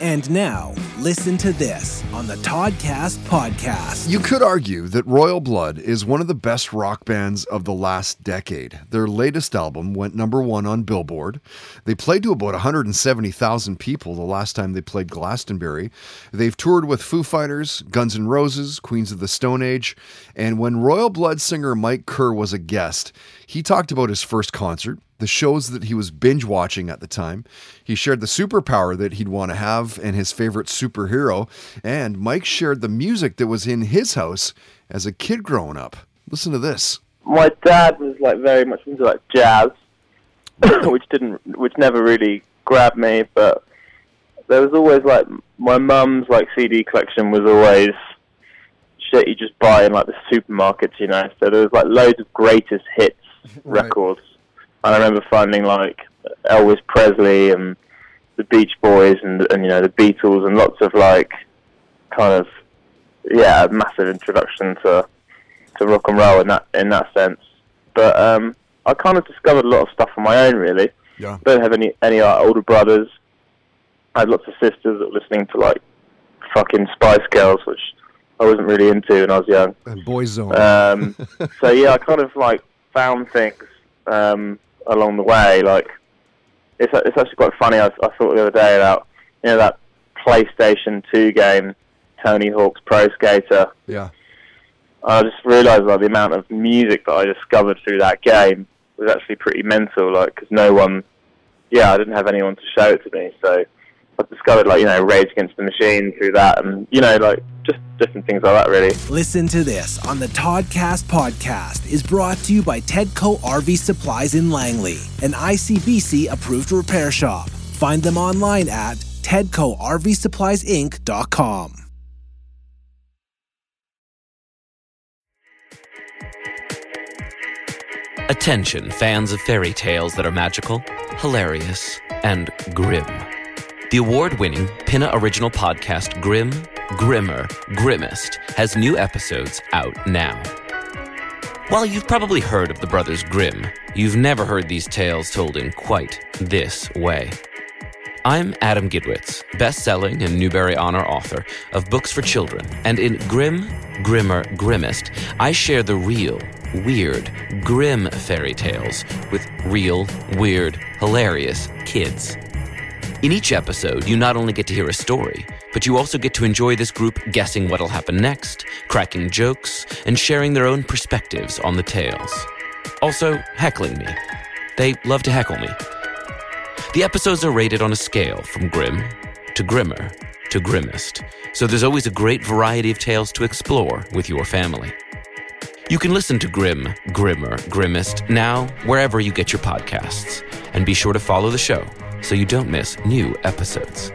And now, listen to this on the Toddcast podcast. You could argue that Royal Blood is one of the best rock bands of the last decade. Their latest album went number one on Billboard. They played to about 170,000 people the last time they played Glastonbury. They've toured with Foo Fighters, Guns N' Roses, Queens of the Stone Age, and when Royal Blood singer Mike Kerr was a guest, he talked about his first concert, the shows that he was binge watching at the time. He shared the superpower that he'd want to have and his favorite superhero. And Mike shared the music that was in his house as a kid growing up. Listen to this. My dad was like very much into like jazz, which didn't, which never really grabbed me. But there was always like my mum's like CD collection was always shit you just buy in like the supermarkets, you know. So there was like loads of greatest hits Right. records. And I remember finding like Elvis Presley and the Beach Boys and and you know the Beatles and lots of like kind of yeah a massive introduction to to rock and roll in that in that sense. But um, I kind of discovered a lot of stuff on my own really. Yeah. Don't have any any uh, older brothers. I had lots of sisters that were listening to like fucking Spice Girls, which I wasn't really into when I was young. And Boyzone. Um, so yeah, I kind of like found things um, along the way. Like it's it's actually quite funny. I, I thought the other day about you know that PlayStation Two game, Tony Hawk's Pro Skater. yeah. I just realised like the amount of music that I discovered through that game was actually pretty mental. Like because no one, yeah, I didn't have anyone to show it to me, so. I discovered like you know Rage Against the Machine through that, and you know like just different things like that really. Listen to this on the Toddcast podcast is brought to you by Tedco RV Supplies in Langley, an ICBC approved repair shop. Find them online at tedcorvsuppliesinc.com. Attention, fans of fairy tales that are magical, hilarious, and grim. The award winning Pinna original podcast Grim, Grimmer, Grimmest has new episodes out now. While you've probably heard of the Brothers Grimm, you've never heard these tales told in quite this way. I'm Adam Gidwitz, best selling and Newbery Honor author of books for children, and in Grim, Grimmer, Grimmest, I share the real, weird, grim fairy tales with real, weird, hilarious kids. In each episode, you not only get to hear a story, but you also get to enjoy this group guessing what'll happen next, cracking jokes, and sharing their own perspectives on the tales. Also, heckling me. They love to heckle me. The episodes are rated on a scale from grim to grimmer to grimmest, so there's always a great variety of tales to explore with your family. You can listen to Grim, Grimmer, Grimmest now wherever you get your podcasts, and be sure to follow the show so you don't miss new episodes.